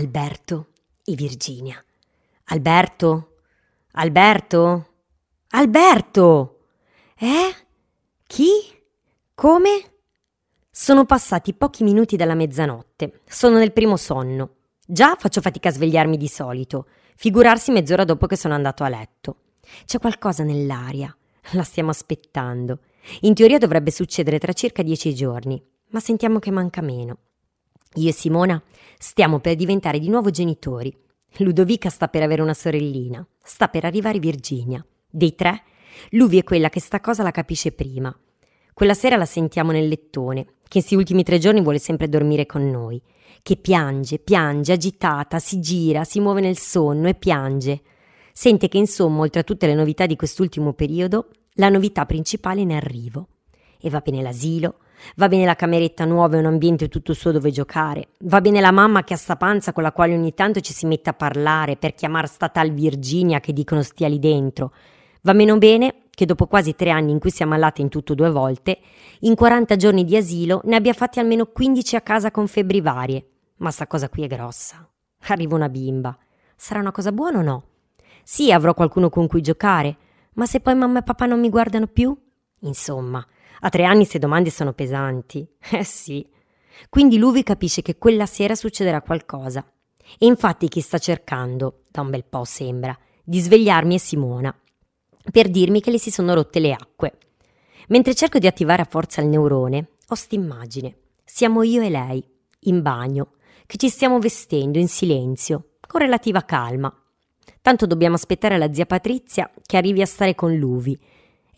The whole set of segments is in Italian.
Alberto e Virginia. Alberto? Alberto? Alberto! Eh? Chi? Come? Sono passati pochi minuti dalla mezzanotte. Sono nel primo sonno. Già faccio fatica a svegliarmi di solito. Figurarsi mezz'ora dopo che sono andato a letto. C'è qualcosa nell'aria. La stiamo aspettando. In teoria dovrebbe succedere tra circa dieci giorni, ma sentiamo che manca meno. Io e Simona stiamo per diventare di nuovo genitori. Ludovica sta per avere una sorellina, sta per arrivare Virginia. Dei tre, Luvi è quella che sta cosa la capisce prima. Quella sera la sentiamo nel lettone, che questi ultimi tre giorni vuole sempre dormire con noi, che piange, piange, agitata, si gira, si muove nel sonno e piange. Sente che insomma, oltre a tutte le novità di quest'ultimo periodo, la novità principale è in arrivo. E va bene l'asilo, Va bene la cameretta nuova e un ambiente tutto suo dove giocare. Va bene la mamma che ha sta panza con la quale ogni tanto ci si mette a parlare per chiamar sta tal Virginia che dicono stia lì dentro. Va meno bene che dopo quasi tre anni in cui siamo allate in tutto due volte, in 40 giorni di asilo ne abbia fatti almeno 15 a casa con febbri varie. Ma sta cosa qui è grossa. Arriva una bimba. Sarà una cosa buona o no? Sì, avrò qualcuno con cui giocare, ma se poi mamma e papà non mi guardano più? Insomma, a tre anni queste domande sono pesanti. Eh sì. Quindi Luvi capisce che quella sera succederà qualcosa. E infatti chi sta cercando, da un bel po' sembra, di svegliarmi è Simona, per dirmi che le si sono rotte le acque. Mentre cerco di attivare a forza il neurone, ho st'immagine. Siamo io e lei, in bagno, che ci stiamo vestendo in silenzio, con relativa calma. Tanto dobbiamo aspettare la zia Patrizia che arrivi a stare con Luvi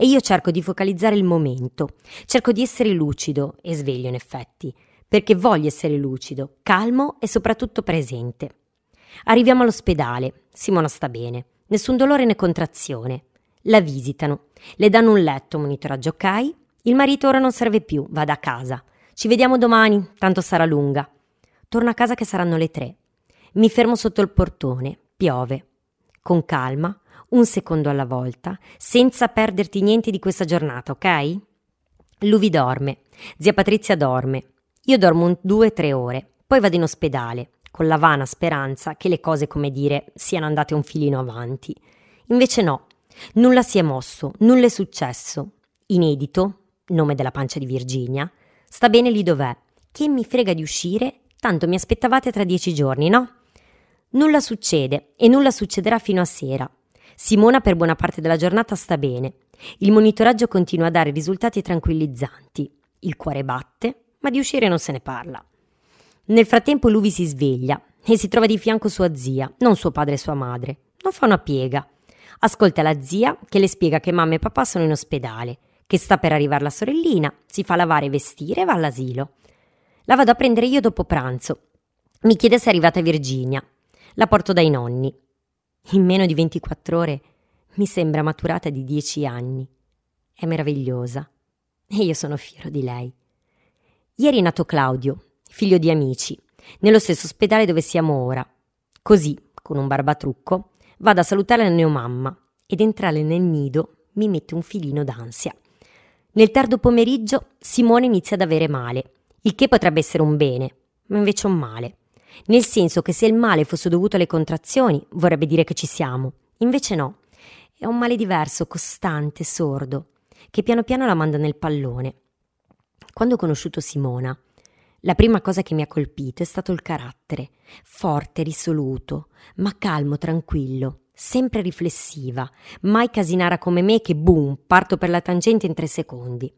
e io cerco di focalizzare il momento, cerco di essere lucido e sveglio in effetti, perché voglio essere lucido, calmo e soprattutto presente. Arriviamo all'ospedale, Simona sta bene, nessun dolore né contrazione. La visitano, le danno un letto, monitoraggio ok, il marito ora non serve più, vada a casa. Ci vediamo domani, tanto sarà lunga. Torno a casa che saranno le tre. Mi fermo sotto il portone, piove. Con calma, un secondo alla volta, senza perderti niente di questa giornata, ok? Luvi dorme, zia Patrizia dorme, io dormo un due o tre ore, poi vado in ospedale, con la vana speranza che le cose, come dire, siano andate un filino avanti. Invece no, nulla si è mosso, nulla è successo. Inedito, nome della pancia di Virginia, sta bene lì dov'è. Che mi frega di uscire? Tanto mi aspettavate tra dieci giorni, no? Nulla succede e nulla succederà fino a sera. Simona per buona parte della giornata sta bene. Il monitoraggio continua a dare risultati tranquillizzanti. Il cuore batte, ma di uscire non se ne parla. Nel frattempo Luvi si sveglia e si trova di fianco sua zia, non suo padre e sua madre. Non fa una piega. Ascolta la zia che le spiega che mamma e papà sono in ospedale, che sta per arrivare la sorellina, si fa lavare e vestire e va all'asilo. La vado a prendere io dopo pranzo. Mi chiede se è arrivata Virginia. La porto dai nonni in meno di 24 ore mi sembra maturata di 10 anni. È meravigliosa e io sono fiero di lei. Ieri è nato Claudio, figlio di amici, nello stesso ospedale dove siamo ora. Così, con un barbatrucco, vado a salutare la neomamma ed entrare nel nido mi mette un filino d'ansia. Nel tardo pomeriggio Simone inizia ad avere male, il che potrebbe essere un bene, ma invece un male nel senso che se il male fosse dovuto alle contrazioni vorrebbe dire che ci siamo, invece no, è un male diverso, costante, sordo, che piano piano la manda nel pallone. Quando ho conosciuto Simona, la prima cosa che mi ha colpito è stato il carattere, forte, risoluto, ma calmo, tranquillo, sempre riflessiva, mai casinara come me che boom, parto per la tangente in tre secondi.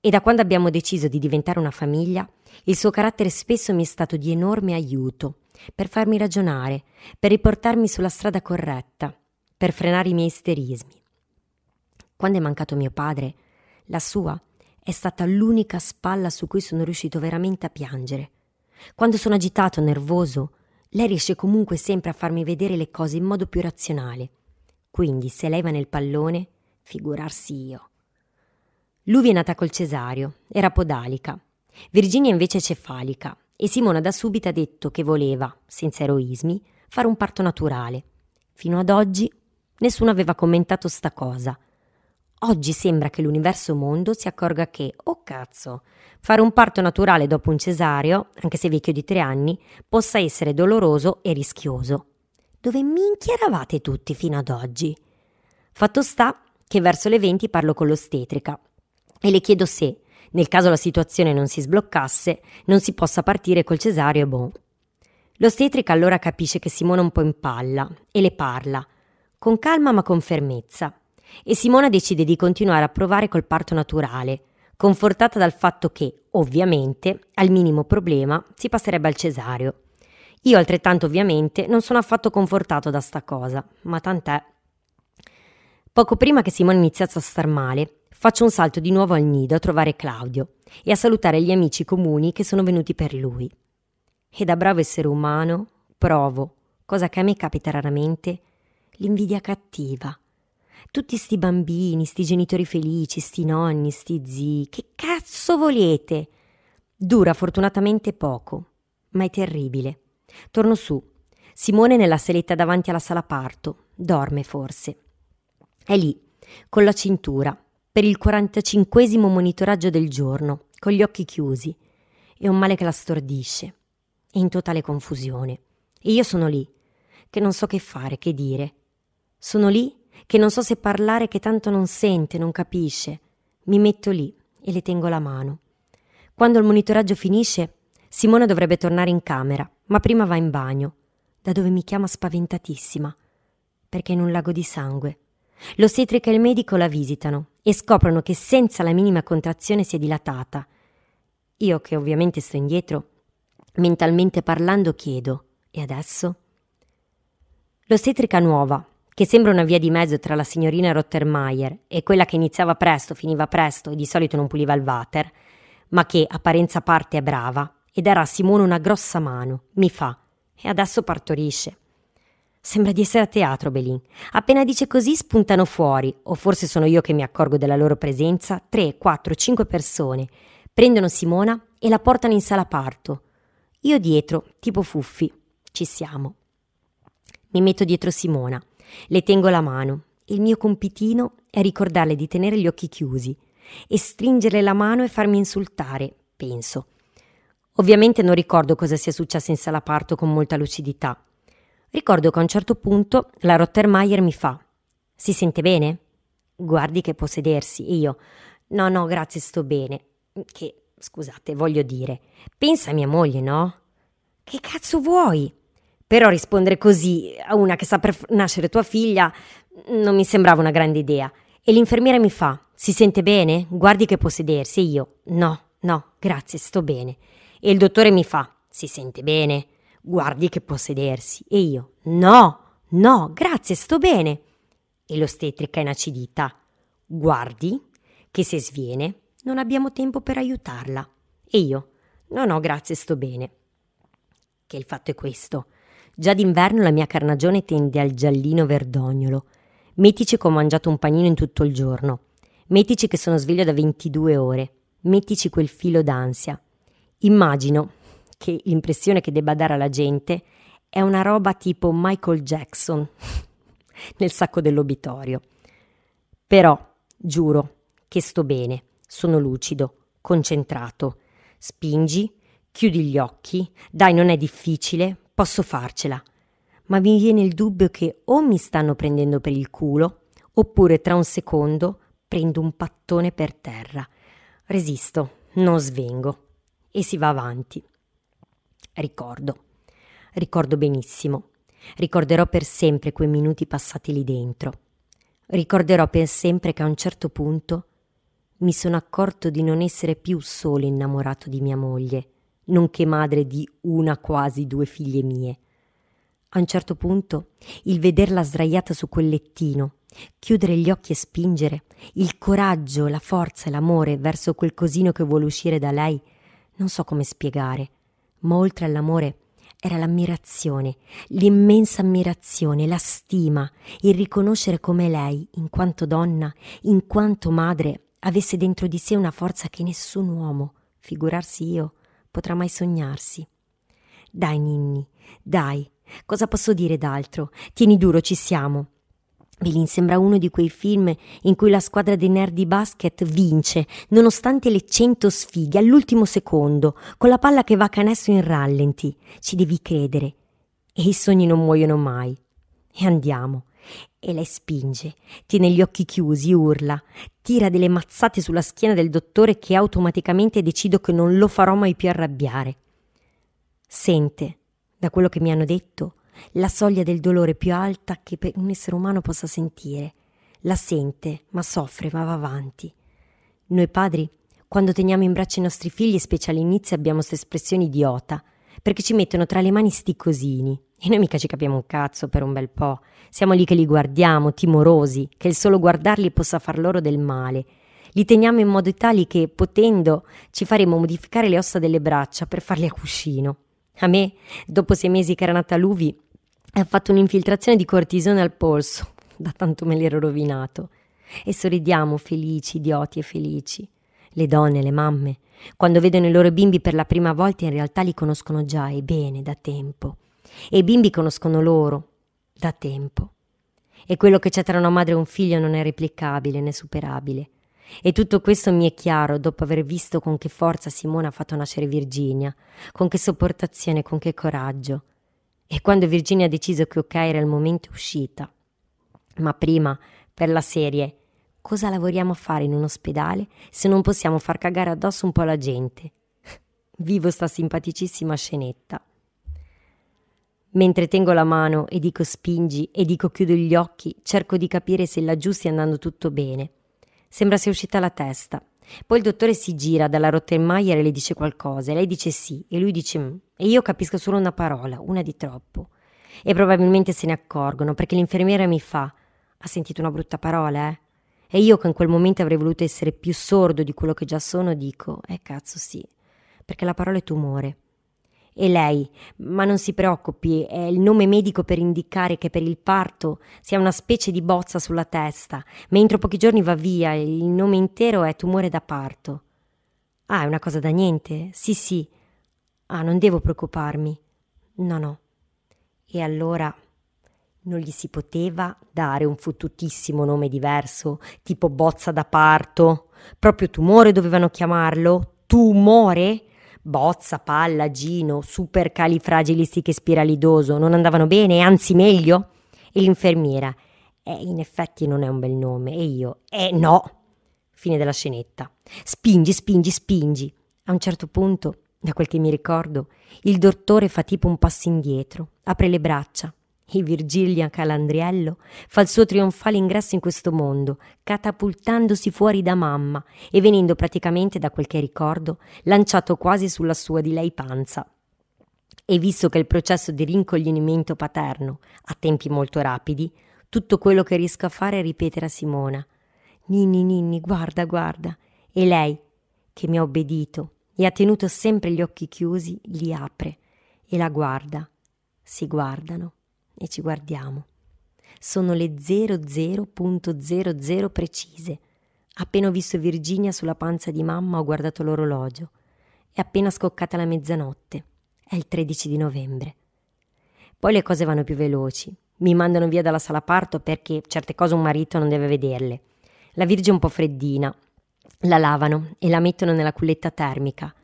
E da quando abbiamo deciso di diventare una famiglia, il suo carattere spesso mi è stato di enorme aiuto, per farmi ragionare, per riportarmi sulla strada corretta, per frenare i miei isterismi. Quando è mancato mio padre, la sua è stata l'unica spalla su cui sono riuscito veramente a piangere. Quando sono agitato, nervoso, lei riesce comunque sempre a farmi vedere le cose in modo più razionale. Quindi se lei va nel pallone, figurarsi io. Lui è nata col cesario, era podalica. Virginia invece è cefalica e Simona da subito ha detto che voleva, senza eroismi, fare un parto naturale. Fino ad oggi nessuno aveva commentato sta cosa. Oggi sembra che l'universo mondo si accorga che, oh cazzo, fare un parto naturale dopo un cesareo, anche se vecchio di tre anni, possa essere doloroso e rischioso. Dove minchia eravate tutti fino ad oggi? Fatto sta che verso le 20 parlo con l'ostetrica e le chiedo se, nel caso la situazione non si sbloccasse, non si possa partire col cesareo e bon. L'ostetrica allora capisce che Simona un po' in palla e le parla, con calma ma con fermezza e Simona decide di continuare a provare col parto naturale, confortata dal fatto che, ovviamente, al minimo problema si passerebbe al cesareo. Io altrettanto ovviamente non sono affatto confortato da sta cosa, ma tant'è. Poco prima che Simona iniziasse a star male, faccio un salto di nuovo al nido a trovare Claudio e a salutare gli amici comuni che sono venuti per lui. E da bravo essere umano provo, cosa che a me capita raramente, l'invidia cattiva tutti sti bambini, sti genitori felici, sti nonni, sti zii, che cazzo volete? Dura fortunatamente poco, ma è terribile. Torno su. Simone nella seletta davanti alla sala parto. Dorme forse. È lì, con la cintura, per il 45 monitoraggio del giorno, con gli occhi chiusi. E un male che la stordisce. È in totale confusione. E io sono lì, che non so che fare, che dire. Sono lì che non so se parlare che tanto non sente, non capisce. Mi metto lì e le tengo la mano. Quando il monitoraggio finisce, Simona dovrebbe tornare in camera, ma prima va in bagno, da dove mi chiama spaventatissima, perché è in un lago di sangue. L'ostetrica e il medico la visitano e scoprono che senza la minima contrazione si è dilatata. Io, che ovviamente sto indietro, mentalmente parlando, chiedo: E adesso? L'ostetrica nuova, che sembra una via di mezzo tra la signorina Rottermeier e quella che iniziava presto, finiva presto e di solito non puliva il water, ma che, apparenza a parte, è brava e darà a Simone una grossa mano, mi fa, e adesso partorisce. Sembra di essere a teatro, Belin. Appena dice così spuntano fuori, o forse sono io che mi accorgo della loro presenza, tre, quattro, cinque persone. Prendono Simona e la portano in sala parto. Io dietro, tipo fuffi. Ci siamo. Mi metto dietro Simona. Le tengo la mano. Il mio compitino è ricordarle di tenere gli occhi chiusi e stringerle la mano e farmi insultare, penso. Ovviamente non ricordo cosa sia successo in sala parto con molta lucidità. Ricordo che a un certo punto la Rottermeier mi fa: Si sente bene? Guardi che può sedersi. E io: No, no, grazie, sto bene. Che, scusate, voglio dire, pensa a mia moglie, no? Che cazzo vuoi? Però rispondere così a una che sta per nascere tua figlia non mi sembrava una grande idea. E l'infermiera mi fa: Si sente bene? Guardi che può sedersi. E io: No, no, grazie, sto bene. E il dottore mi fa: Si sente bene? Guardi che può sedersi. E io: No, no, grazie, sto bene. E l'ostetrica inacidita: Guardi che se sviene non abbiamo tempo per aiutarla. E io: No, no, grazie, sto bene. Che il fatto è questo. Già d'inverno la mia carnagione tende al giallino verdognolo. Mettici che ho mangiato un panino in tutto il giorno. Mettici che sono sveglio da 22 ore. Mettici quel filo d'ansia. Immagino che l'impressione che debba dare alla gente è una roba tipo Michael Jackson nel sacco dell'obitorio. Però, giuro, che sto bene, sono lucido, concentrato. Spingi, chiudi gli occhi, dai, non è difficile, posso farcela, ma mi viene il dubbio che o mi stanno prendendo per il culo, oppure tra un secondo prendo un pattone per terra. Resisto, non svengo e si va avanti. Ricordo, ricordo benissimo. Ricorderò per sempre quei minuti passati lì dentro. Ricorderò per sempre che a un certo punto mi sono accorto di non essere più solo innamorato di mia moglie, nonché madre di una quasi due figlie mie. A un certo punto, il vederla sdraiata su quel lettino, chiudere gli occhi e spingere, il coraggio, la forza e l'amore verso quel cosino che vuole uscire da lei, non so come spiegare, ma oltre all'amore era l'ammirazione, l'immensa ammirazione, la stima, il riconoscere come lei, in quanto donna, in quanto madre, avesse dentro di sé una forza che nessun uomo, figurarsi io, potrà mai sognarsi. Dai, Ninni, dai, cosa posso dire d'altro? Tieni duro, ci siamo. Belin sembra uno di quei film in cui la squadra dei nerd di basket vince, nonostante le cento sfighe, all'ultimo secondo, con la palla che va a canestro in rallenti. Ci devi credere. E i sogni non muoiono mai. E andiamo. E lei spinge, tiene gli occhi chiusi, urla, tira delle mazzate sulla schiena del dottore che automaticamente decido che non lo farò mai più arrabbiare. Sente, da quello che mi hanno detto, la soglia del dolore più alta che un essere umano possa sentire. La sente, ma soffre, ma va avanti. Noi padri, quando teniamo in braccio i nostri figli, specie all'inizio, abbiamo questa espressione idiota, perché ci mettono tra le mani sti cosini. E noi mica ci capiamo un cazzo per un bel po'. Siamo lì che li guardiamo, timorosi, che il solo guardarli possa far loro del male. Li teniamo in modo tali che, potendo, ci faremo modificare le ossa delle braccia per farli a cuscino. A me, dopo sei mesi che era nata Luvi, ha fatto un'infiltrazione di cortisone al polso, da tanto me l'ero rovinato. E sorridiamo felici, idioti e felici. Le donne, le mamme, quando vedono i loro bimbi per la prima volta in realtà li conoscono già e bene da tempo. E i bimbi conoscono loro da tempo. E quello che c'è tra una madre e un figlio non è replicabile né superabile. E tutto questo mi è chiaro dopo aver visto con che forza Simona ha fatto nascere Virginia, con che sopportazione, con che coraggio. E quando Virginia ha deciso che ok era il momento uscita. Ma prima, per la serie, cosa lavoriamo a fare in un ospedale se non possiamo far cagare addosso un po' la gente? Vivo sta simpaticissima scenetta. Mentre tengo la mano e dico spingi e dico chiudo gli occhi, cerco di capire se laggiù stia andando tutto bene. Sembra sia uscita la testa. Poi il dottore si gira dalla Rottenmeier e le dice qualcosa, e lei dice sì, e lui dice mm, e io capisco solo una parola, una di troppo. E probabilmente se ne accorgono, perché l'infermiera mi fa ha sentito una brutta parola, eh? E io che in quel momento avrei voluto essere più sordo di quello che già sono, dico, eh cazzo sì, perché la parola è tumore. E lei, ma non si preoccupi, è il nome medico per indicare che per il parto si ha una specie di bozza sulla testa, ma entro pochi giorni va via, il nome intero è tumore da parto. Ah, è una cosa da niente? Sì, sì. Ah, non devo preoccuparmi. No, no. E allora non gli si poteva dare un fottutissimo nome diverso, tipo bozza da parto? Proprio tumore dovevano chiamarlo? Tumore? Bozza, palla, gino, supercalifragilistichespiralidoso non andavano bene, anzi meglio? E l'infermiera, eh, in effetti non è un bel nome. E io, eh no! Fine della scenetta. Spingi, spingi, spingi. A un certo punto, da quel che mi ricordo, il dottore fa tipo un passo indietro, apre le braccia, e Virgilia Calandriello fa il suo trionfale ingresso in questo mondo, catapultandosi fuori da mamma e venendo praticamente, da quel che ricordo, lanciato quasi sulla sua di lei panza. E visto che il processo di rincoglionimento paterno ha tempi molto rapidi, tutto quello che riesco a fare è ripetere a Simona: Ninni, Ninni, guarda, guarda. E lei, che mi ha obbedito e ha tenuto sempre gli occhi chiusi, li apre e la guarda. Si guardano e ci guardiamo. Sono le 00.00 precise. Appena ho visto Virginia sulla panza di mamma ho guardato l'orologio. È appena scoccata la mezzanotte. È il 13 di novembre. Poi le cose vanno più veloci. Mi mandano via dalla sala parto perché certe cose un marito non deve vederle. La Virge è un po' freddina. La lavano e la mettono nella culletta termica.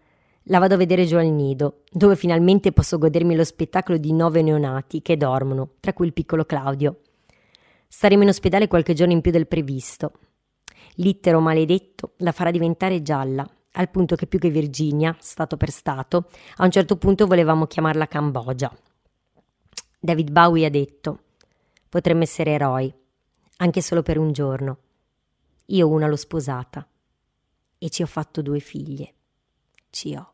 La vado a vedere giù al nido, dove finalmente posso godermi lo spettacolo di nove neonati che dormono, tra cui il piccolo Claudio. Staremo in ospedale qualche giorno in più del previsto. L'ittero maledetto la farà diventare gialla, al punto che più che Virginia, stato per stato, a un certo punto volevamo chiamarla Cambogia. David Bowie ha detto: Potremmo essere eroi, anche solo per un giorno. Io una l'ho sposata e ci ho fatto due figlie. Ci ho.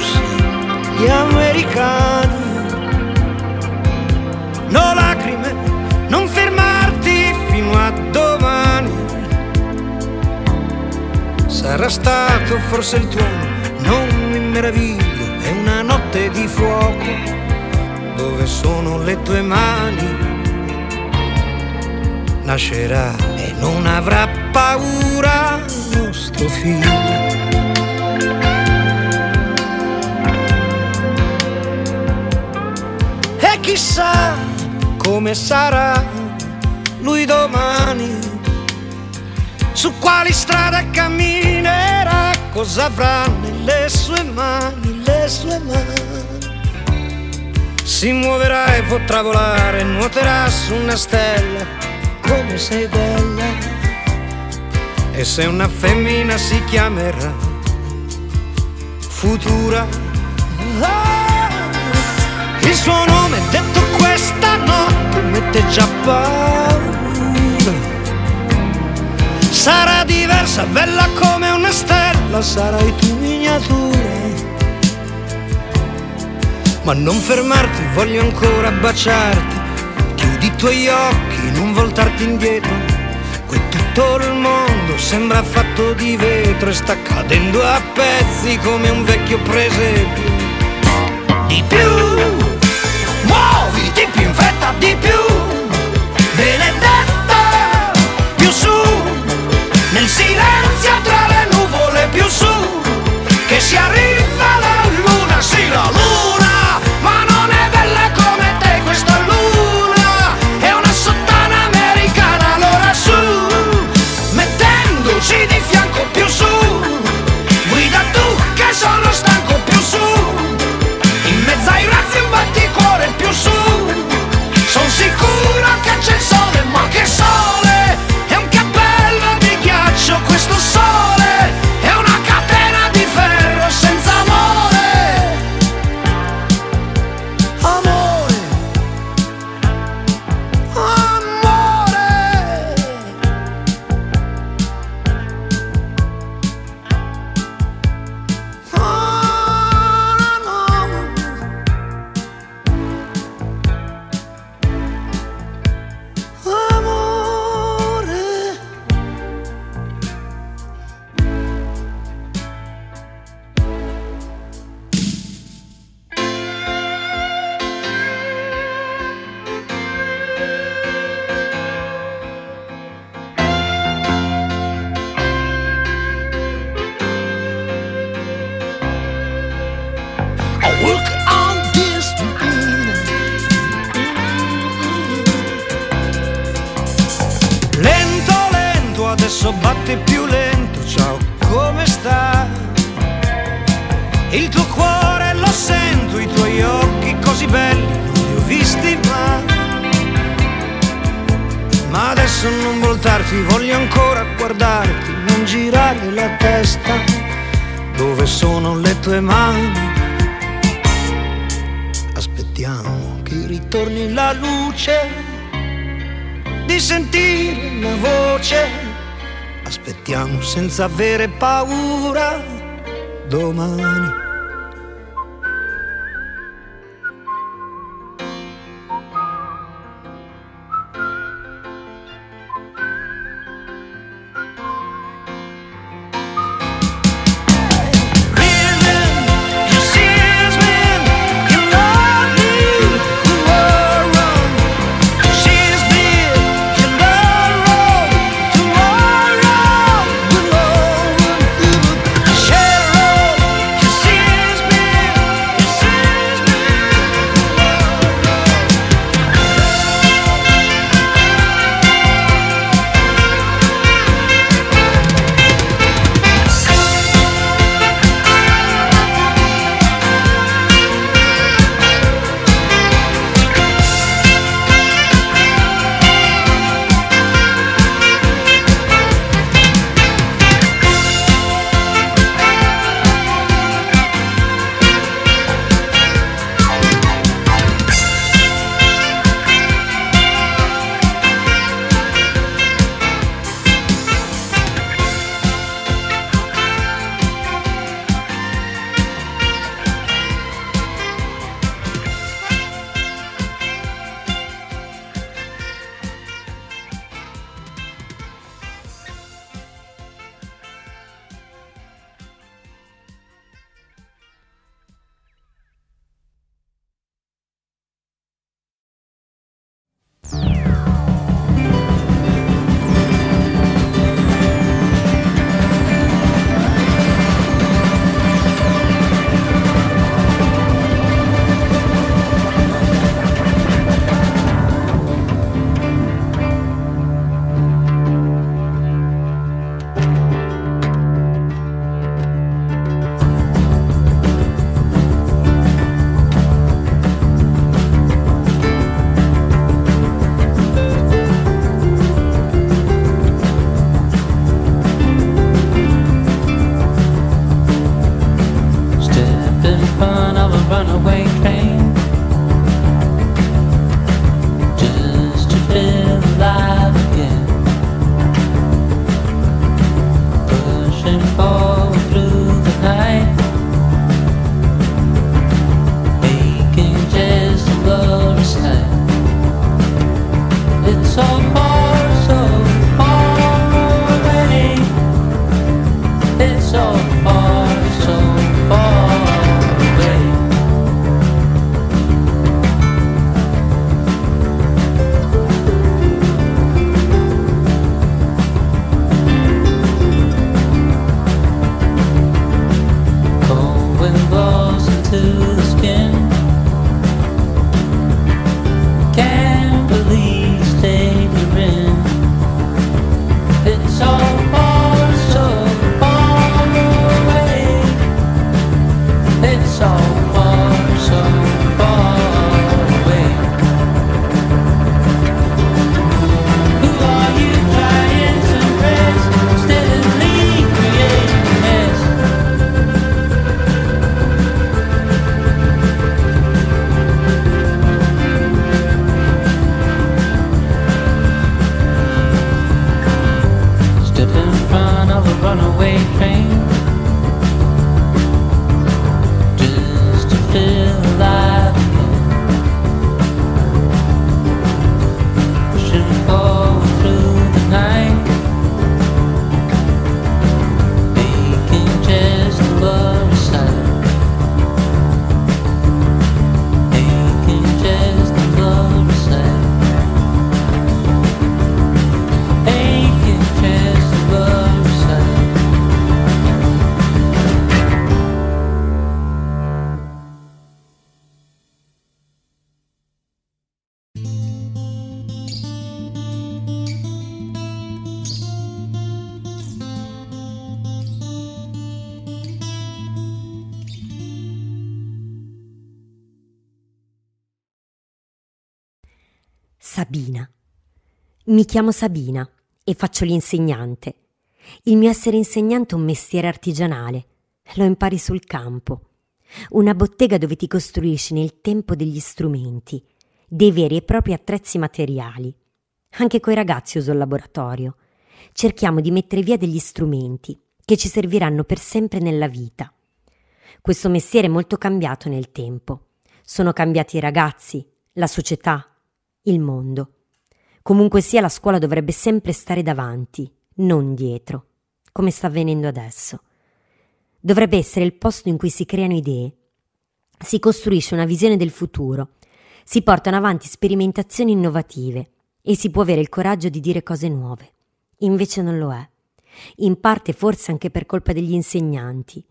russi, gli americani. No lacrime, non fermarti fino a domani. Sarà stato forse il tuono, non mi meraviglio, è una notte di fuoco. Dove sono le tue mani? Nascerà e non avrà paura nostro figlio. Chissà come sarà lui domani, su quali strade camminerà, cosa avrà nelle sue mani, le sue mani. Si muoverà e potrà volare, nuoterà su una stella, come sei bella. E se una femmina si chiamerà Futura. Il suo nome detto questa notte mette già paura. Sarà diversa, bella come una stella, sarai tu miniatura. Ma non fermarti, voglio ancora baciarti. Chiudi i tuoi occhi, non voltarti indietro. Qui tutto il mondo sembra fatto di vetro e sta cadendo a pezzi come un vecchio presepio. Di più, di più, benedetta, più su, nel silenzio tra le adesso batte più lento, ciao, come stai? Il tuo cuore lo sento, i tuoi occhi così belli, non li ho visti mai. Ma adesso non voltarti, voglio ancora guardarti, non girare la testa, dove sono le tue mani? Aspettiamo che ritorni la luce di sentire una voce. Aspettiamo senza avere paura domani. Mi chiamo Sabina e faccio l'insegnante. Il mio essere insegnante è un mestiere artigianale. Lo impari sul campo. Una bottega dove ti costruisci nel tempo degli strumenti, dei veri e propri attrezzi materiali. Anche coi ragazzi uso il laboratorio. Cerchiamo di mettere via degli strumenti che ci serviranno per sempre nella vita. Questo mestiere è molto cambiato nel tempo. Sono cambiati i ragazzi, la società, il mondo. Comunque sia, la scuola dovrebbe sempre stare davanti, non dietro, come sta avvenendo adesso. Dovrebbe essere il posto in cui si creano idee, si costruisce una visione del futuro, si portano avanti sperimentazioni innovative e si può avere il coraggio di dire cose nuove. Invece non lo è. In parte forse anche per colpa degli insegnanti.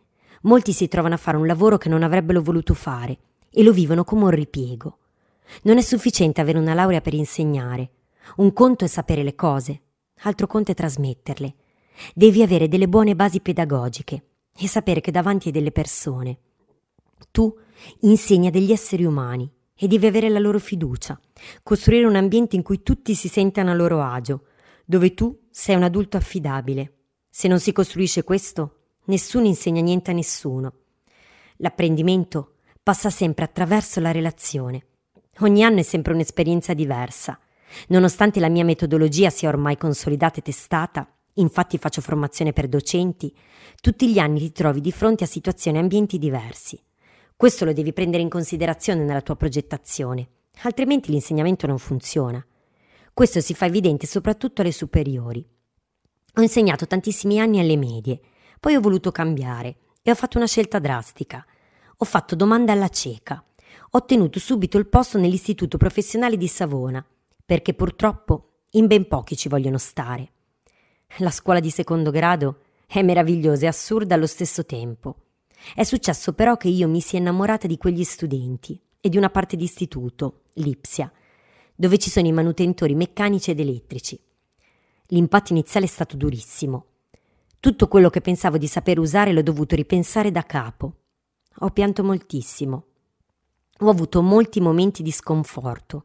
Molti si trovano a fare un lavoro che non avrebbero voluto fare e lo vivono come un ripiego. Non è sufficiente avere una laurea per insegnare. Un conto è sapere le cose, altro conto è trasmetterle. Devi avere delle buone basi pedagogiche e sapere che davanti hai delle persone. Tu insegni a degli esseri umani e devi avere la loro fiducia, costruire un ambiente in cui tutti si sentano a loro agio, dove tu sei un adulto affidabile. Se non si costruisce questo, nessuno insegna niente a nessuno. L'apprendimento passa sempre attraverso la relazione Ogni anno è sempre un'esperienza diversa. Nonostante la mia metodologia sia ormai consolidata e testata, infatti faccio formazione per docenti, tutti gli anni ti trovi di fronte a situazioni e ambienti diversi. Questo lo devi prendere in considerazione nella tua progettazione, altrimenti l'insegnamento non funziona. Questo si fa evidente soprattutto alle superiori. Ho insegnato tantissimi anni alle medie, poi ho voluto cambiare e ho fatto una scelta drastica. Ho fatto domanda alla cieca ho ottenuto subito il posto nell'Istituto Professionale di Savona, perché purtroppo in ben pochi ci vogliono stare. La scuola di secondo grado è meravigliosa e assurda allo stesso tempo. È successo però che io mi sia innamorata di quegli studenti e di una parte di istituto, l'Ipsia, dove ci sono i manutentori meccanici ed elettrici. L'impatto iniziale è stato durissimo. Tutto quello che pensavo di saper usare l'ho dovuto ripensare da capo. Ho pianto moltissimo. Ho avuto molti momenti di sconforto,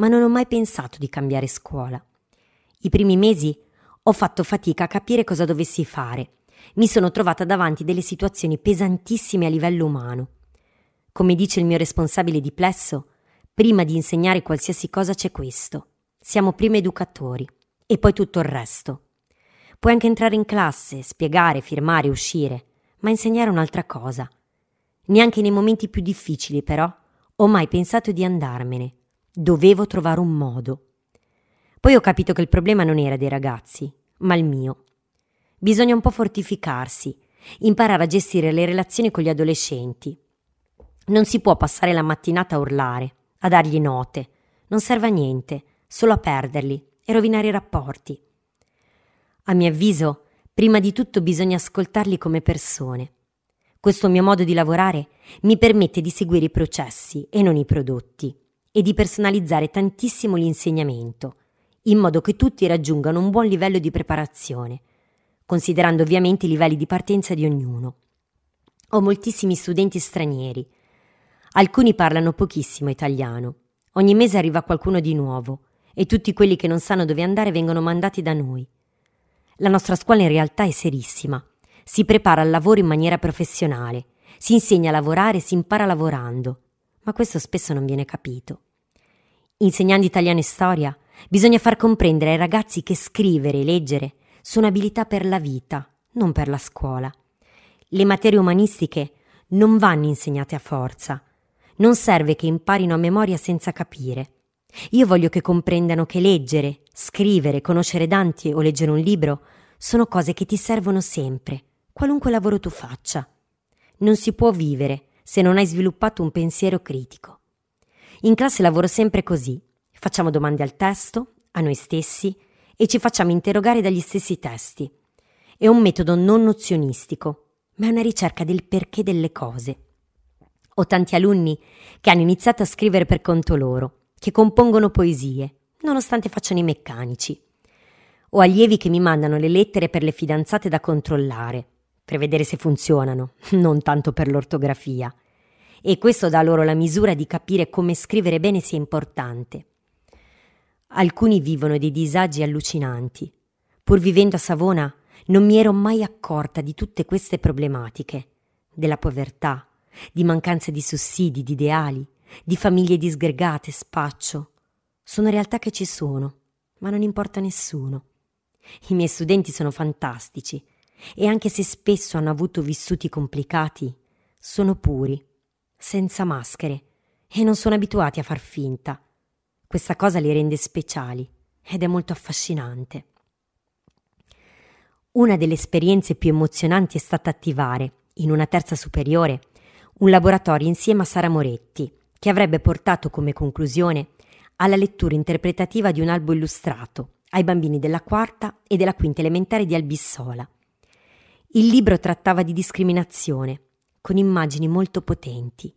ma non ho mai pensato di cambiare scuola. I primi mesi ho fatto fatica a capire cosa dovessi fare. Mi sono trovata davanti delle situazioni pesantissime a livello umano. Come dice il mio responsabile di plesso, prima di insegnare qualsiasi cosa c'è questo. Siamo prima educatori e poi tutto il resto. Puoi anche entrare in classe, spiegare, firmare, uscire, ma insegnare un'altra cosa. Neanche nei momenti più difficili, però, ho mai pensato di andarmene. Dovevo trovare un modo. Poi ho capito che il problema non era dei ragazzi, ma il mio. Bisogna un po' fortificarsi, imparare a gestire le relazioni con gli adolescenti. Non si può passare la mattinata a urlare, a dargli note. Non serve a niente, solo a perderli e rovinare i rapporti. A mio avviso, prima di tutto bisogna ascoltarli come persone. Questo mio modo di lavorare mi permette di seguire i processi e non i prodotti e di personalizzare tantissimo l'insegnamento, in modo che tutti raggiungano un buon livello di preparazione, considerando ovviamente i livelli di partenza di ognuno. Ho moltissimi studenti stranieri. Alcuni parlano pochissimo italiano. Ogni mese arriva qualcuno di nuovo e tutti quelli che non sanno dove andare vengono mandati da noi. La nostra scuola in realtà è serissima. Si prepara al lavoro in maniera professionale, si insegna a lavorare e si impara lavorando, ma questo spesso non viene capito. Insegnando italiano e storia, bisogna far comprendere ai ragazzi che scrivere e leggere sono abilità per la vita, non per la scuola. Le materie umanistiche non vanno insegnate a forza. Non serve che imparino a memoria senza capire. Io voglio che comprendano che leggere, scrivere, conoscere Dante o leggere un libro sono cose che ti servono sempre, qualunque lavoro tu faccia. Non si può vivere se non hai sviluppato un pensiero critico. In classe lavoro sempre così. Facciamo domande al testo, a noi stessi, e ci facciamo interrogare dagli stessi testi. È un metodo non nozionistico, ma è una ricerca del perché delle cose. Ho tanti alunni che hanno iniziato a scrivere per conto loro che compongono poesie, nonostante facciano i meccanici. Ho allievi che mi mandano le lettere per le fidanzate da controllare, per vedere se funzionano, non tanto per l'ortografia. E questo dà loro la misura di capire come scrivere bene sia importante. Alcuni vivono dei disagi allucinanti. Pur vivendo a Savona, non mi ero mai accorta di tutte queste problematiche, della povertà, di mancanza di sussidi, di ideali, di famiglie disgregate, spaccio. Sono realtà che ci sono, ma non importa a nessuno. I miei studenti sono fantastici e anche se spesso hanno avuto vissuti complicati, sono puri, senza maschere e non sono abituati a far finta. Questa cosa li rende speciali ed è molto affascinante. Una delle esperienze più emozionanti è stata attivare, in una terza superiore, un laboratorio insieme a Sara Moretti, che avrebbe portato come conclusione alla lettura interpretativa di un albo illustrato ai bambini della quarta e della quinta elementare di Albissola. Il libro trattava di discriminazione, con immagini molto potenti.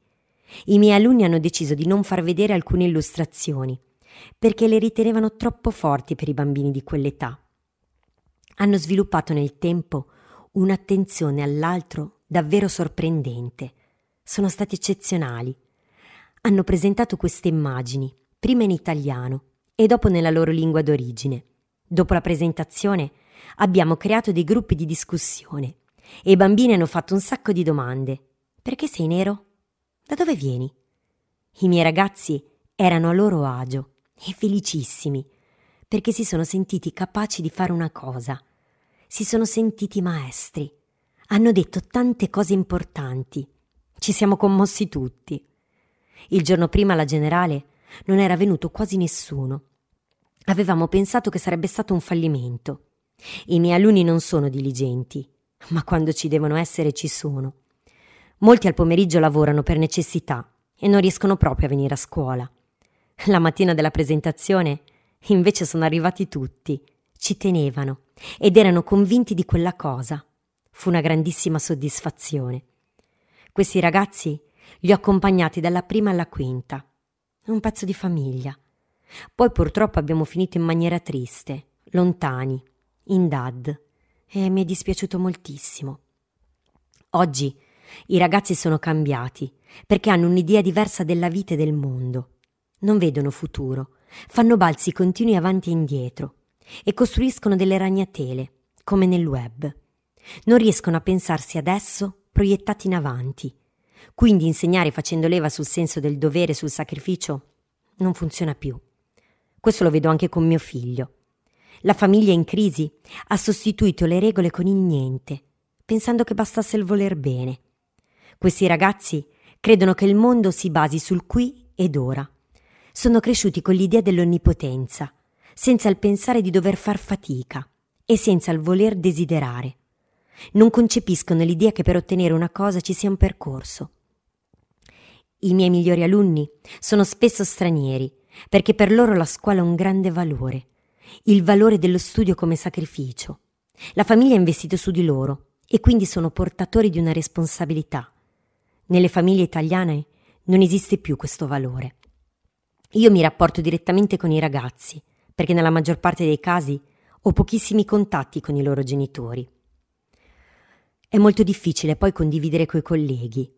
I miei alunni hanno deciso di non far vedere alcune illustrazioni, perché le ritenevano troppo forti per i bambini di quell'età. Hanno sviluppato nel tempo un'attenzione all'altro davvero sorprendente. Sono stati eccezionali hanno presentato queste immagini, prima in italiano e dopo nella loro lingua d'origine. Dopo la presentazione abbiamo creato dei gruppi di discussione e i bambini hanno fatto un sacco di domande. Perché sei nero? Da dove vieni? I miei ragazzi erano a loro agio e felicissimi perché si sono sentiti capaci di fare una cosa. Si sono sentiti maestri. Hanno detto tante cose importanti. Ci siamo commossi tutti. Il giorno prima alla generale non era venuto quasi nessuno. Avevamo pensato che sarebbe stato un fallimento. I miei alunni non sono diligenti, ma quando ci devono essere ci sono. Molti al pomeriggio lavorano per necessità e non riescono proprio a venire a scuola. La mattina della presentazione invece sono arrivati tutti, ci tenevano ed erano convinti di quella cosa. Fu una grandissima soddisfazione. Questi ragazzi li ho accompagnati dalla prima alla quinta. Un pezzo di famiglia. Poi purtroppo abbiamo finito in maniera triste, lontani, in dad, e mi è dispiaciuto moltissimo. Oggi i ragazzi sono cambiati perché hanno un'idea diversa della vita e del mondo. Non vedono futuro, fanno balzi continui avanti e indietro e costruiscono delle ragnatele, come nel web. Non riescono a pensarsi adesso proiettati in avanti quindi insegnare facendo leva sul senso del dovere e sul sacrificio non funziona più. Questo lo vedo anche con mio figlio. La famiglia in crisi ha sostituito le regole con il niente, pensando che bastasse il voler bene. Questi ragazzi credono che il mondo si basi sul qui ed ora. Sono cresciuti con l'idea dell'onnipotenza, senza il pensare di dover far fatica e senza il voler desiderare. Non concepiscono l'idea che per ottenere una cosa ci sia un percorso. I miei migliori alunni sono spesso stranieri, perché per loro la scuola ha un grande valore, il valore dello studio come sacrificio. La famiglia ha investito su di loro e quindi sono portatori di una responsabilità. Nelle famiglie italiane non esiste più questo valore. Io mi rapporto direttamente con i ragazzi, perché nella maggior parte dei casi ho pochissimi contatti con i loro genitori. È molto difficile poi condividere coi colleghi.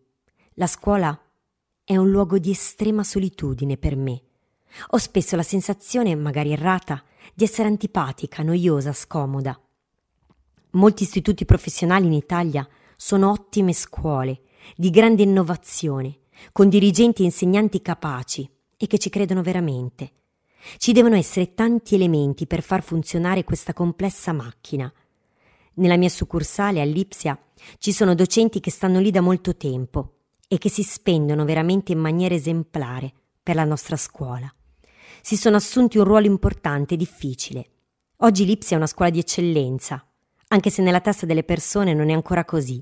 La scuola è un luogo di estrema solitudine per me. Ho spesso la sensazione, magari errata, di essere antipatica, noiosa, scomoda. Molti istituti professionali in Italia sono ottime scuole, di grande innovazione, con dirigenti e insegnanti capaci e che ci credono veramente. Ci devono essere tanti elementi per far funzionare questa complessa macchina. Nella mia succursale all'Ipsia ci sono docenti che stanno lì da molto tempo e che si spendono veramente in maniera esemplare per la nostra scuola. Si sono assunti un ruolo importante e difficile. Oggi l'Ipsia è una scuola di eccellenza, anche se nella testa delle persone non è ancora così.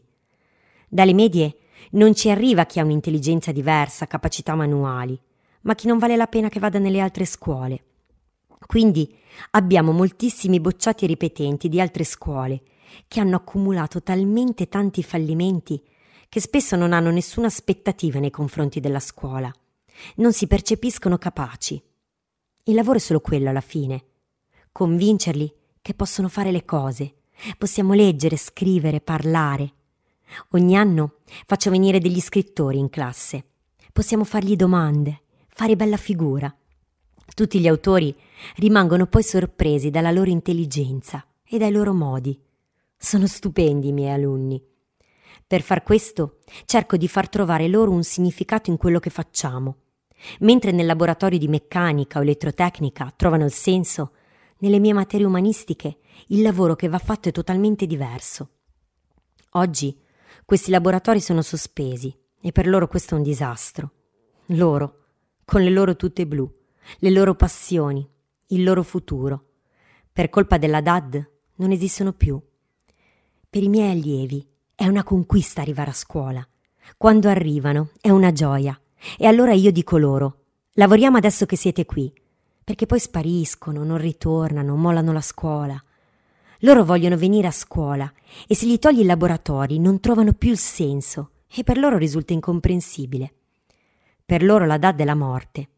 Dalle medie non ci arriva chi ha un'intelligenza diversa, capacità manuali, ma chi non vale la pena che vada nelle altre scuole. Quindi abbiamo moltissimi bocciati ripetenti di altre scuole che hanno accumulato talmente tanti fallimenti che spesso non hanno nessuna aspettativa nei confronti della scuola. Non si percepiscono capaci. Il lavoro è solo quello alla fine. Convincerli che possono fare le cose. Possiamo leggere, scrivere, parlare. Ogni anno faccio venire degli scrittori in classe. Possiamo fargli domande, fare bella figura. Tutti gli autori rimangono poi sorpresi dalla loro intelligenza e dai loro modi. Sono stupendi i miei alunni. Per far questo cerco di far trovare loro un significato in quello che facciamo. Mentre nel laboratorio di meccanica o elettrotecnica trovano il senso, nelle mie materie umanistiche il lavoro che va fatto è totalmente diverso. Oggi questi laboratori sono sospesi e per loro questo è un disastro. Loro, con le loro tute blu, le loro passioni, il loro futuro. Per colpa della DAD non esistono più. Per i miei allievi è una conquista arrivare a scuola. Quando arrivano è una gioia. E allora io dico loro, lavoriamo adesso che siete qui, perché poi spariscono, non ritornano, mollano la scuola. Loro vogliono venire a scuola e se gli togli i laboratori non trovano più il senso e per loro risulta incomprensibile. Per loro la DAD è la morte.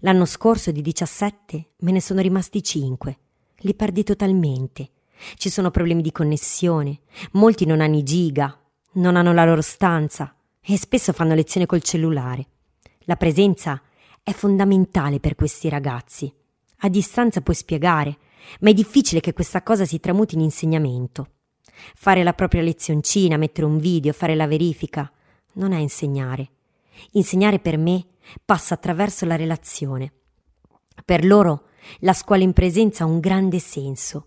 L'anno scorso di 17 me ne sono rimasti 5. Li perdi totalmente. Ci sono problemi di connessione, molti non hanno i giga, non hanno la loro stanza e spesso fanno lezione col cellulare. La presenza è fondamentale per questi ragazzi. A distanza puoi spiegare, ma è difficile che questa cosa si tramuti in insegnamento. Fare la propria lezioncina, mettere un video, fare la verifica, non è insegnare. Insegnare per me passa attraverso la relazione. Per loro la scuola in presenza ha un grande senso.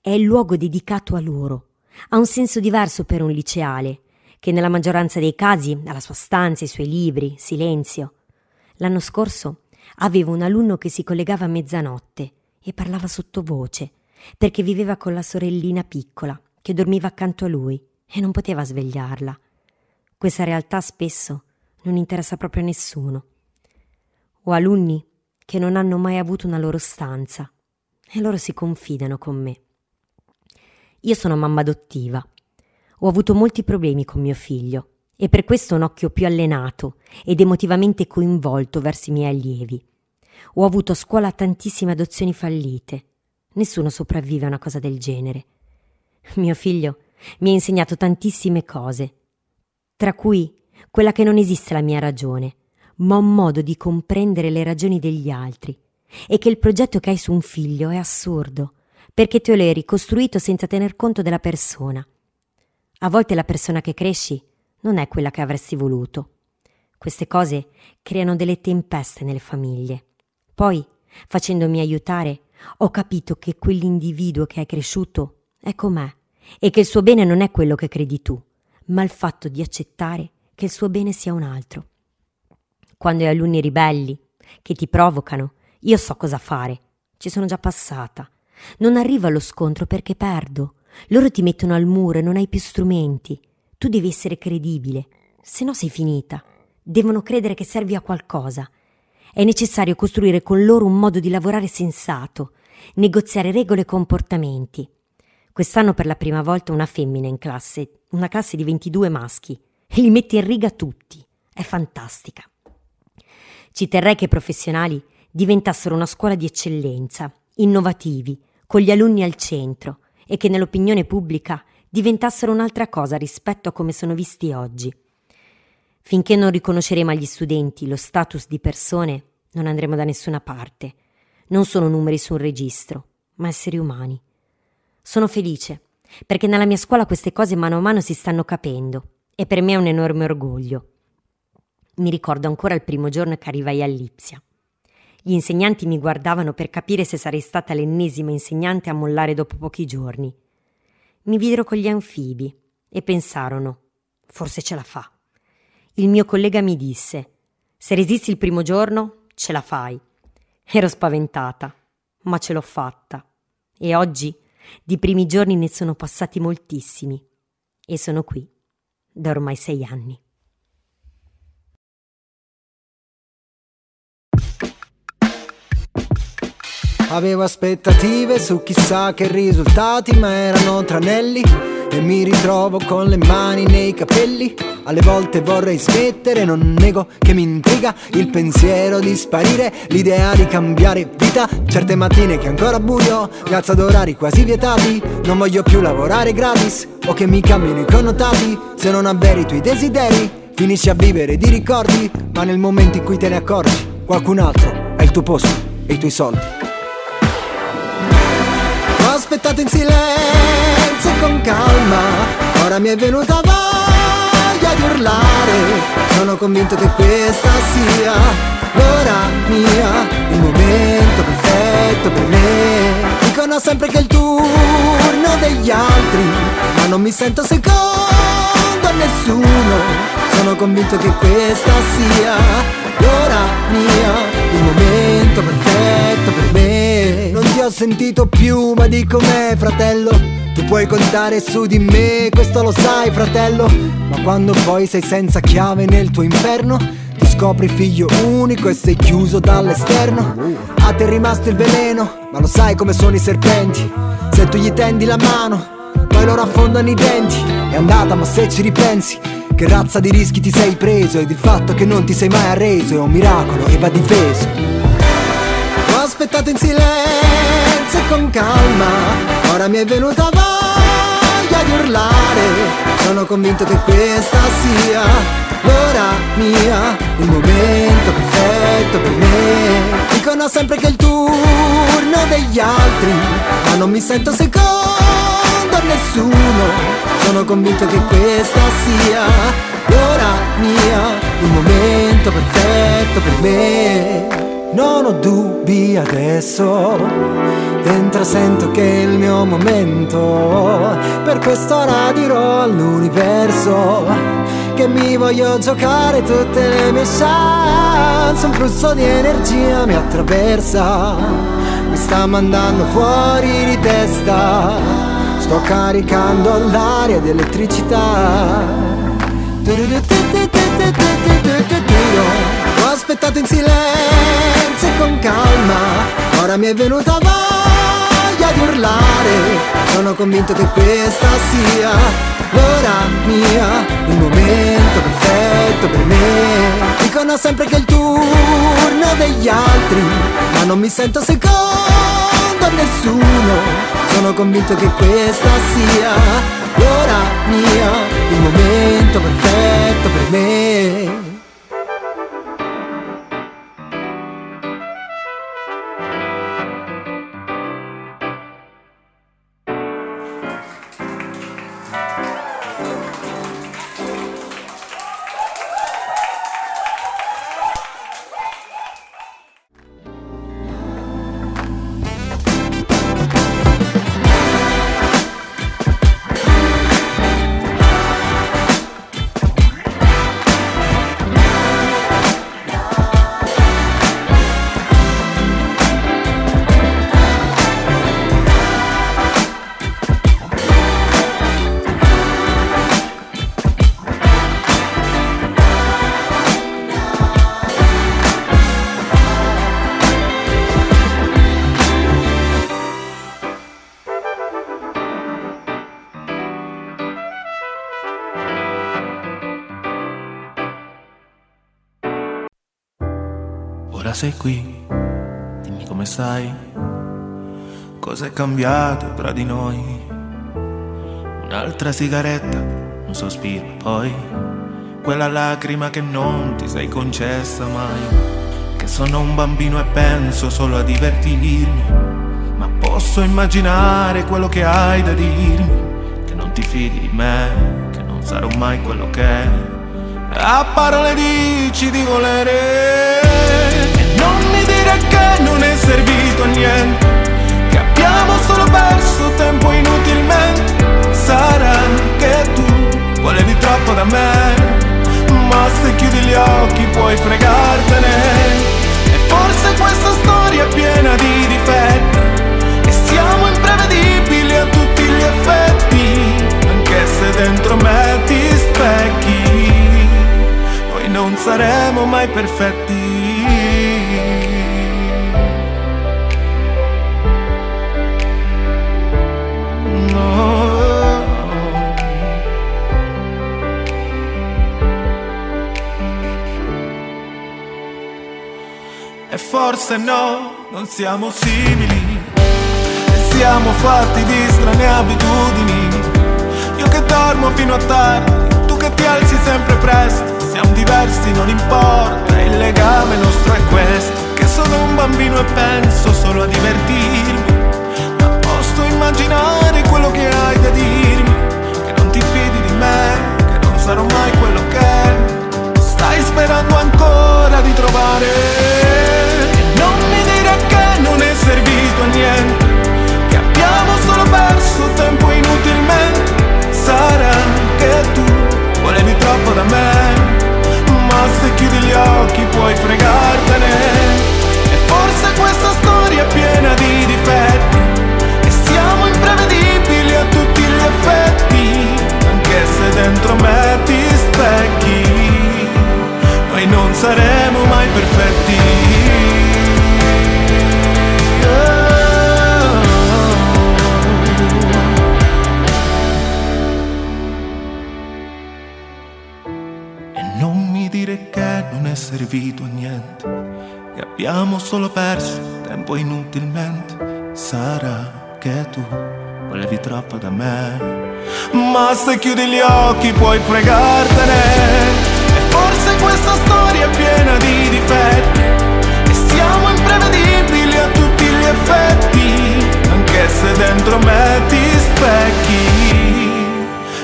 È il luogo dedicato a loro. Ha un senso diverso per un liceale, che nella maggioranza dei casi ha la sua stanza, i suoi libri, silenzio. L'anno scorso avevo un alunno che si collegava a mezzanotte e parlava sottovoce, perché viveva con la sorellina piccola, che dormiva accanto a lui e non poteva svegliarla. Questa realtà spesso non interessa proprio a nessuno. Ho alunni che non hanno mai avuto una loro stanza e loro si confidano con me. Io sono mamma adottiva. Ho avuto molti problemi con mio figlio e per questo un occhio più allenato ed emotivamente coinvolto verso i miei allievi. Ho avuto a scuola tantissime adozioni fallite. Nessuno sopravvive a una cosa del genere. Mio figlio mi ha insegnato tantissime cose, tra cui quella che non esiste la mia ragione, ma un modo di comprendere le ragioni degli altri e che il progetto che hai su un figlio è assurdo, perché te l'hai ricostruito senza tener conto della persona. A volte la persona che cresci non è quella che avresti voluto. Queste cose creano delle tempeste nelle famiglie. Poi, facendomi aiutare, ho capito che quell'individuo che è cresciuto è com'è e che il suo bene non è quello che credi tu, ma il fatto di accettare che il suo bene sia un altro. Quando hai alunni ribelli che ti provocano, io so cosa fare. Ci sono già passata. Non arrivo allo scontro perché perdo. Loro ti mettono al muro e non hai più strumenti. Tu devi essere credibile, se no sei finita. Devono credere che servi a qualcosa. È necessario costruire con loro un modo di lavorare sensato, negoziare regole e comportamenti. Quest'anno per la prima volta una femmina in classe, una classe di 22 maschi, e li mette in riga tutti. È fantastica. Ci terrei che i professionali diventassero una scuola di eccellenza, innovativi, con gli alunni al centro e che nell'opinione pubblica diventassero un'altra cosa rispetto a come sono visti oggi. Finché non riconosceremo agli studenti lo status di persone, non andremo da nessuna parte. Non sono numeri su un registro, ma esseri umani. Sono felice, perché nella mia scuola queste cose mano a mano si stanno capendo e per me è un enorme orgoglio. Mi ricordo ancora il primo giorno che arrivai a Lipsia. Gli insegnanti mi guardavano per capire se sarei stata l'ennesima insegnante a mollare dopo pochi giorni. Mi videro con gli anfibi e pensarono: forse ce la fa. Il mio collega mi disse: se resisti il primo giorno, ce la fai. Ero spaventata, ma ce l'ho fatta. E oggi, di primi giorni, ne sono passati moltissimi. E sono qui, da ormai sei anni. Avevo aspettative su chissà che risultati, ma erano tranelli. E mi ritrovo con le mani nei capelli. Alle volte vorrei smettere, non nego che mi intriga il pensiero di sparire, l'idea di cambiare vita. Certe mattine che ancora buio, grazie ad orari quasi vietati. Non voglio più lavorare gratis o che mi cambino i connotati. Se non avveri i tuoi desideri, finisci a vivere di ricordi. Ma nel momento in cui te ne accorgi, qualcun altro ha il tuo posto e i tuoi soldi aspettato in silenzio e con calma. Ora mi è venuta voglia di urlare. Sono convinto che questa sia l'ora mia Il momento perfetto per me. Dicono sempre che è il turno degli altri Ma non mi sento secondo a nessuno. Sono convinto che questa sia l'ora mia Il momento perfetto per me ho sentito più ma dico me fratello? Tu puoi contare su di me, questo lo sai fratello. Ma quando poi sei senza chiave nel tuo inferno Ti scopri figlio unico e sei chiuso dall'esterno. A te è rimasto il veleno, ma lo sai come sono i serpenti. Se tu gli tendi la mano poi loro affondano i denti. È andata ma se ci ripensi che razza di rischi ti sei preso ed il fatto che non ti sei mai arreso è un miracolo e va difeso. Ho aspettato in silenzio e con calma, ora mi è venuta voglia di urlare. Sono convinto che questa sia l'ora mia, il momento perfetto per me. Dicono sempre che è il turno degli altri, ma non mi sento secondo nessuno sono convinto che questa sia l'ora mia, il momento perfetto per me. Non ho dubbi adesso, dentro sento che è il mio momento. Per quest'ora dirò all'universo che mi voglio giocare tutte le mie chance. Un flusso di energia mi attraversa, mi sta mandando fuori di testa Sto caricando l'aria di elettricità aspettato in silenzio e con calma. Ora mi è venuta voglia di urlare. Sono convinto che questa sia l'ora mia Il momento perfetto per me. Dicono sempre che è il turno degli altri Ma non mi sento secondo nessuno. Sono convinto che questa sia l'ora mia, il momento perfetto per me. Sei qui, dimmi come stai, cos'è cambiato tra di noi. Un'altra sigaretta, un sospiro, poi quella lacrima che non ti sei concessa mai. Che sono un bambino e penso solo a divertirmi, ma posso immaginare quello che hai da dirmi, che non ti fidi di me, che non sarò mai quello che è. A parole dici di volere niente, che abbiamo solo perso tempo inutilmente. Sarà che tu volevi troppo da me ma se chiudi gli occhi puoi fregartene. E forse questa storia è piena di difetti E siamo imprevedibili a tutti gli effetti Anche se dentro me ti specchi. Noi non saremo mai perfetti forse no, non siamo simili. E siamo fatti di strane abitudini. Io che dormo fino a tardi, tu che ti alzi sempre presto. Siamo diversi, non importa, il legame nostro è questo. Che sono un bambino e penso solo a divertirmi. Ma posso immaginare quello che hai da dirmi. Che non ti fidi di me, che non sarò mai quello che Stai sperando ancora di trovare non è servito a niente, che abbiamo solo perso tempo inutilmente. Abbiamo solo perso tempo inutilmente. Sarà che tu volevi troppo da me, ma se chiudi gli occhi puoi fregartene. E forse questa storia è piena di difetti e siamo imprevedibili a tutti gli effetti, anche se dentro me ti specchi.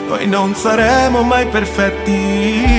Noi non saremo mai perfetti